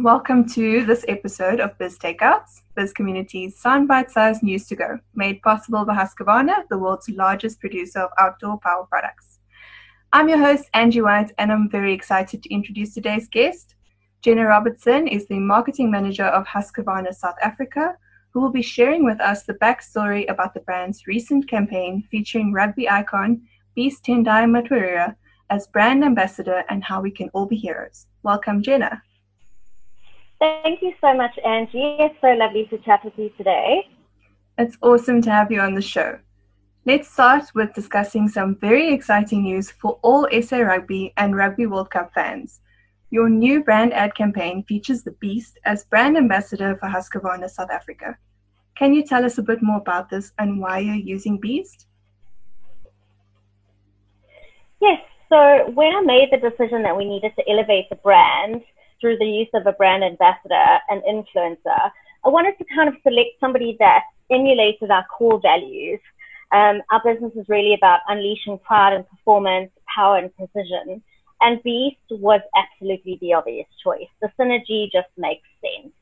Welcome to this episode of Biz Takeouts, Biz Community's sound bite-sized news to go, made possible by Husqvarna, the world's largest producer of outdoor power products. I'm your host, Angie White, and I'm very excited to introduce today's guest. Jenna Robertson is the marketing manager of Husqvarna South Africa, who will be sharing with us the backstory about the brand's recent campaign featuring rugby icon Beast Tendai Mtawarira as brand ambassador and how we can all be heroes. Welcome, Jenna. Thank you so much, Angie. It's so lovely to chat with you today. It's awesome to have you on the show. Let's start with discussing some very exciting news for all SA Rugby and Rugby World Cup fans. Your new brand ad campaign features the Beast as brand ambassador for Husqvarna South Africa. Can you tell us a bit more about this and why you're using Beast? Yes, so when I made the decision that we needed to elevate the brand, through the use of a brand ambassador and influencer, I wanted to kind of select somebody that emulated our core values. Um, our business is really about unleashing pride and performance, power and precision. And Beast was absolutely the obvious choice. The synergy just makes sense.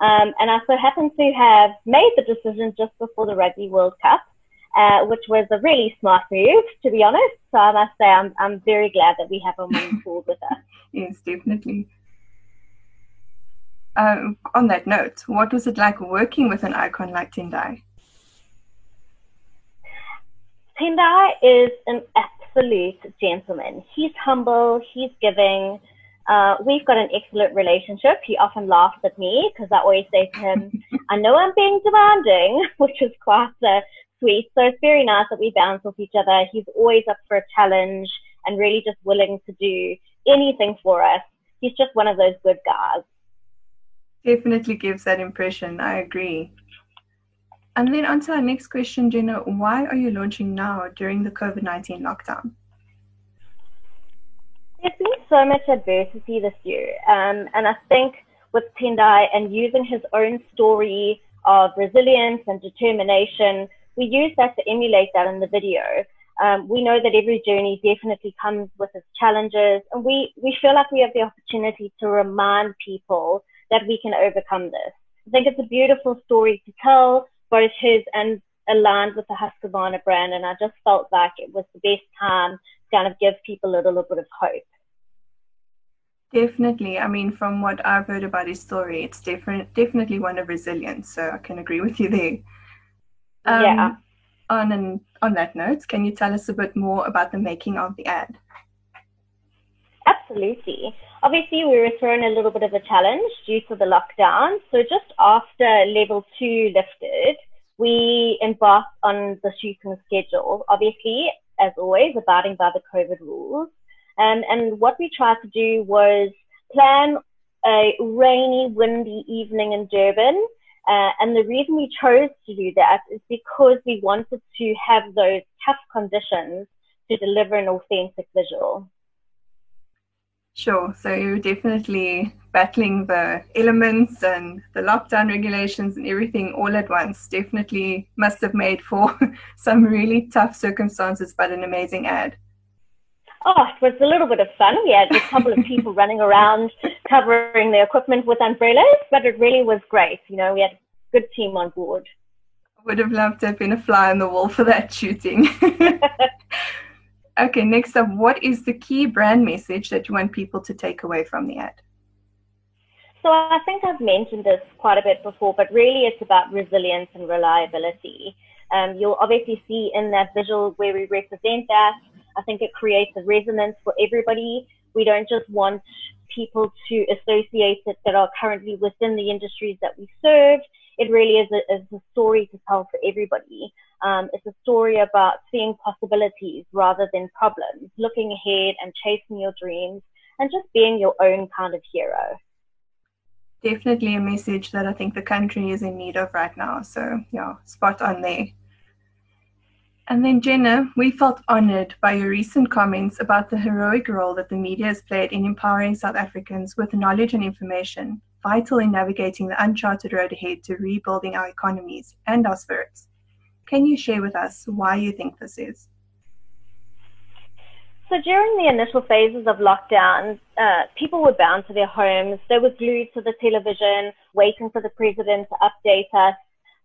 Um, and I so happen to have made the decision just before the Rugby World Cup, uh, which was a really smart move, to be honest. So I must say I'm, I'm very glad that we have him on board with us. yes, definitely. Um, on that note, what was it like working with an icon like Tendai? Tendai is an absolute gentleman. He's humble, he's giving. Uh, we've got an excellent relationship. He often laughs at me because I always say to him, I know I'm being demanding, which is quite uh, sweet. So it's very nice that we bounce off each other. He's always up for a challenge and really just willing to do anything for us. He's just one of those good guys. Definitely gives that impression. I agree. And then on to our next question, Jenna. Why are you launching now during the COVID 19 lockdown? There's been so much adversity this year. Um, and I think with Tendai and using his own story of resilience and determination, we use that to emulate that in the video. Um, we know that every journey definitely comes with its challenges, and we, we feel like we have the opportunity to remind people that we can overcome this. I think it's a beautiful story to tell, both his and aligned with the Husqvarna brand. And I just felt like it was the best time to kind of give people a little bit of hope. Definitely. I mean, from what I've heard about his story, it's different, definitely one of resilience. So I can agree with you there. Um, yeah. On an, on that note, can you tell us a bit more about the making of the ad? Absolutely. Obviously, we were thrown a little bit of a challenge due to the lockdown. So just after level two lifted, we embarked on the shooting schedule. Obviously, as always, abiding by the COVID rules. Um, and what we tried to do was plan a rainy, windy evening in Durban. Uh, and the reason we chose to do that is because we wanted to have those tough conditions to deliver an authentic visual. Sure. So you're definitely battling the elements and the lockdown regulations and everything all at once. Definitely must have made for some really tough circumstances, but an amazing ad. Oh, it was a little bit of fun. We had a couple of people running around covering the equipment with umbrellas, but it really was great. You know, we had a good team on board. I would have loved to have been a fly on the wall for that shooting. Okay, next up, what is the key brand message that you want people to take away from the ad? So I think I've mentioned this quite a bit before, but really it's about resilience and reliability. Um, you'll obviously see in that visual where we represent that. I think it creates a resonance for everybody. We don't just want people to associate it that are currently within the industries that we serve. It really is a, is a story to tell for everybody. Um, it's a story about seeing possibilities rather than problems, looking ahead and chasing your dreams, and just being your own kind of hero. Definitely a message that I think the country is in need of right now. So, yeah, spot on there. And then, Jenna, we felt honored by your recent comments about the heroic role that the media has played in empowering South Africans with knowledge and information, vital in navigating the uncharted road ahead to rebuilding our economies and our spirits. Can you share with us why you think this is? So during the initial phases of lockdown, uh, people were bound to their homes. They were glued to the television, waiting for the president to update us,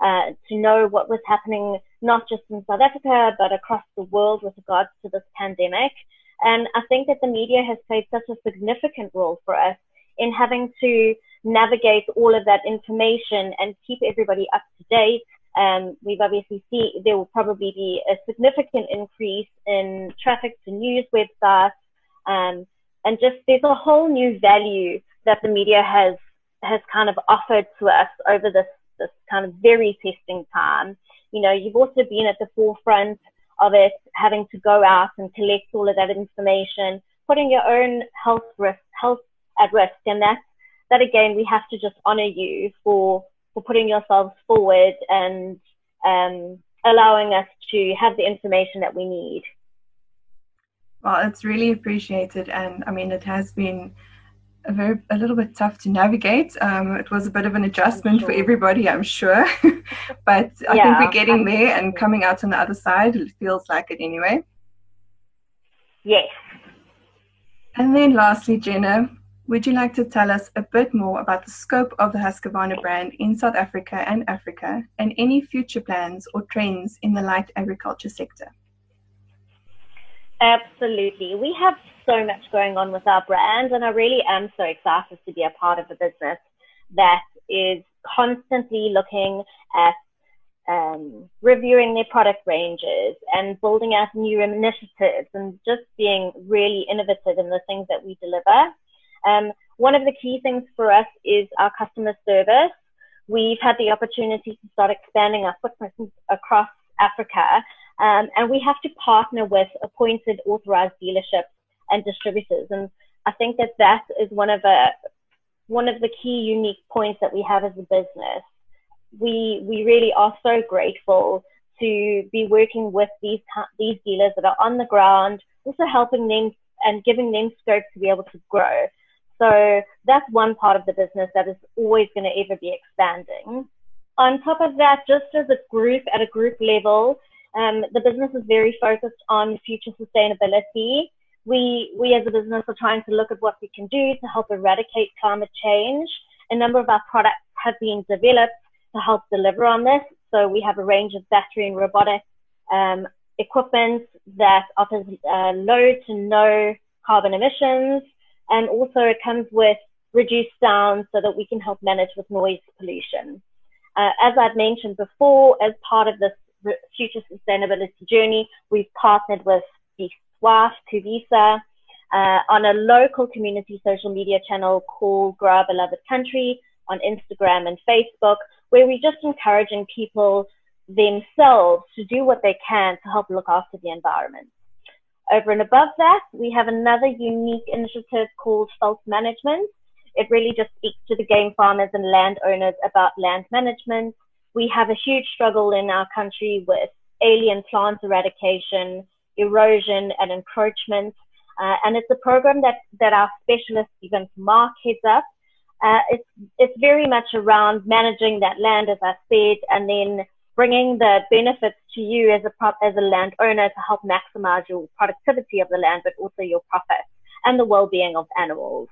uh, to know what was happening, not just in South Africa, but across the world with regards to this pandemic. And I think that the media has played such a significant role for us in having to navigate all of that information and keep everybody up to date um, we've obviously seen there will probably be a significant increase in traffic to news websites, um, and just there's a whole new value that the media has has kind of offered to us over this this kind of very testing time. You know, you've also been at the forefront of it, having to go out and collect all of that information, putting your own health risk health at risk, and that that again we have to just honor you for for putting yourselves forward and um, allowing us to have the information that we need. Well, it's really appreciated, and I mean, it has been a very a little bit tough to navigate. Um, it was a bit of an adjustment sure. for everybody, I'm sure, but I yeah, think we're getting absolutely. there and coming out on the other side. It feels like it anyway. Yes. And then, lastly, Jenna, would you like to tell us a bit more about the scope of the Husqvarna brand in South Africa and Africa and any future plans or trends in the light agriculture sector? Absolutely. We have so much going on with our brand, and I really am so excited to be a part of a business that is constantly looking at um, reviewing their product ranges and building out new initiatives and just being really innovative in the things that we deliver. Um, one of the key things for us is our customer service. We've had the opportunity to start expanding our footprint across Africa, um, and we have to partner with appointed authorized dealerships and distributors. And I think that that is one of a one of the key unique points that we have as a business. We we really are so grateful to be working with these these dealers that are on the ground, also helping them and giving them scope to be able to grow. So that's one part of the business that is always going to ever be expanding. On top of that, just as a group, at a group level, um, the business is very focused on future sustainability. We, we as a business are trying to look at what we can do to help eradicate climate change. A number of our products have been developed to help deliver on this. So we have a range of battery and robotic um, equipment that offers uh, low to no carbon emissions. And also it comes with reduced sound so that we can help manage with noise pollution. Uh, as I've mentioned before, as part of this future sustainability journey, we've partnered with the SWAF, Tuvisa, uh, on a local community social media channel called Grow Our Beloved Country on Instagram and Facebook, where we're just encouraging people themselves to do what they can to help look after the environment. Over and above that, we have another unique initiative called Veld Management. It really just speaks to the game farmers and landowners about land management. We have a huge struggle in our country with alien plant eradication, erosion, and encroachment. Uh, and it's a program that, that our specialist, Stephen Mark, heads up. Uh, it's, it's very much around managing that land, as I said, and then bringing the benefits to you as a as a landowner to help maximize your productivity of the land, but also your profit and the well-being of animals.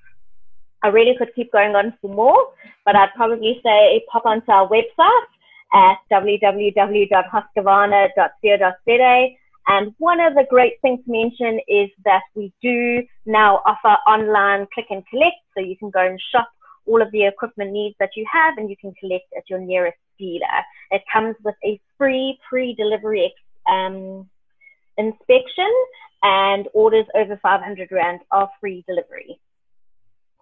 I really could keep going on for more, but I'd probably say pop onto our website at www.husqvarna.co.za. And one of the great things to mention is that we do now offer online click and collect, so you can go and shop all of the equipment needs that you have and you can collect at your nearest dealer. It comes with a free pre-delivery um, inspection and orders over 500 Rand are free delivery.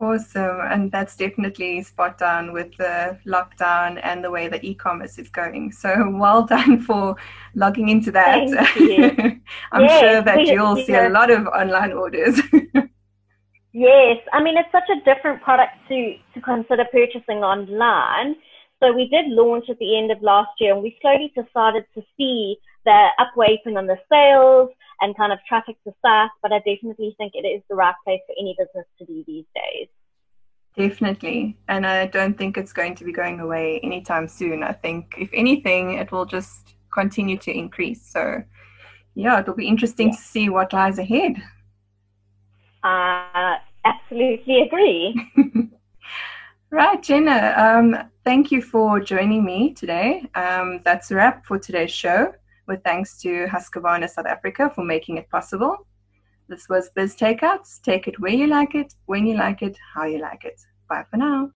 Awesome. And that's definitely spot on with the lockdown and the way that e commerce is going. So well done for logging into that. I'm yes, sure that you'll see a lot of online orders. yes. I mean, it's such a different product to, to consider purchasing online so we did launch at the end of last year and we slowly started to see the upweighting on the sales and kind of traffic to SaaS, but I definitely think it is the right place for any business to be these days. Definitely. And I don't think it's going to be going away anytime soon. I think, if anything, it will just continue to increase. So, yeah, it'll be interesting yeah. to see what lies ahead. uh, absolutely agree. right, Jenna. Um, thank you for joining me today. Um, that's a wrap for today's show. With thanks to Husqvarna South Africa for making it possible. This was Biz Takeouts. Take it where you like it, when you like it, how you like it. Bye for now.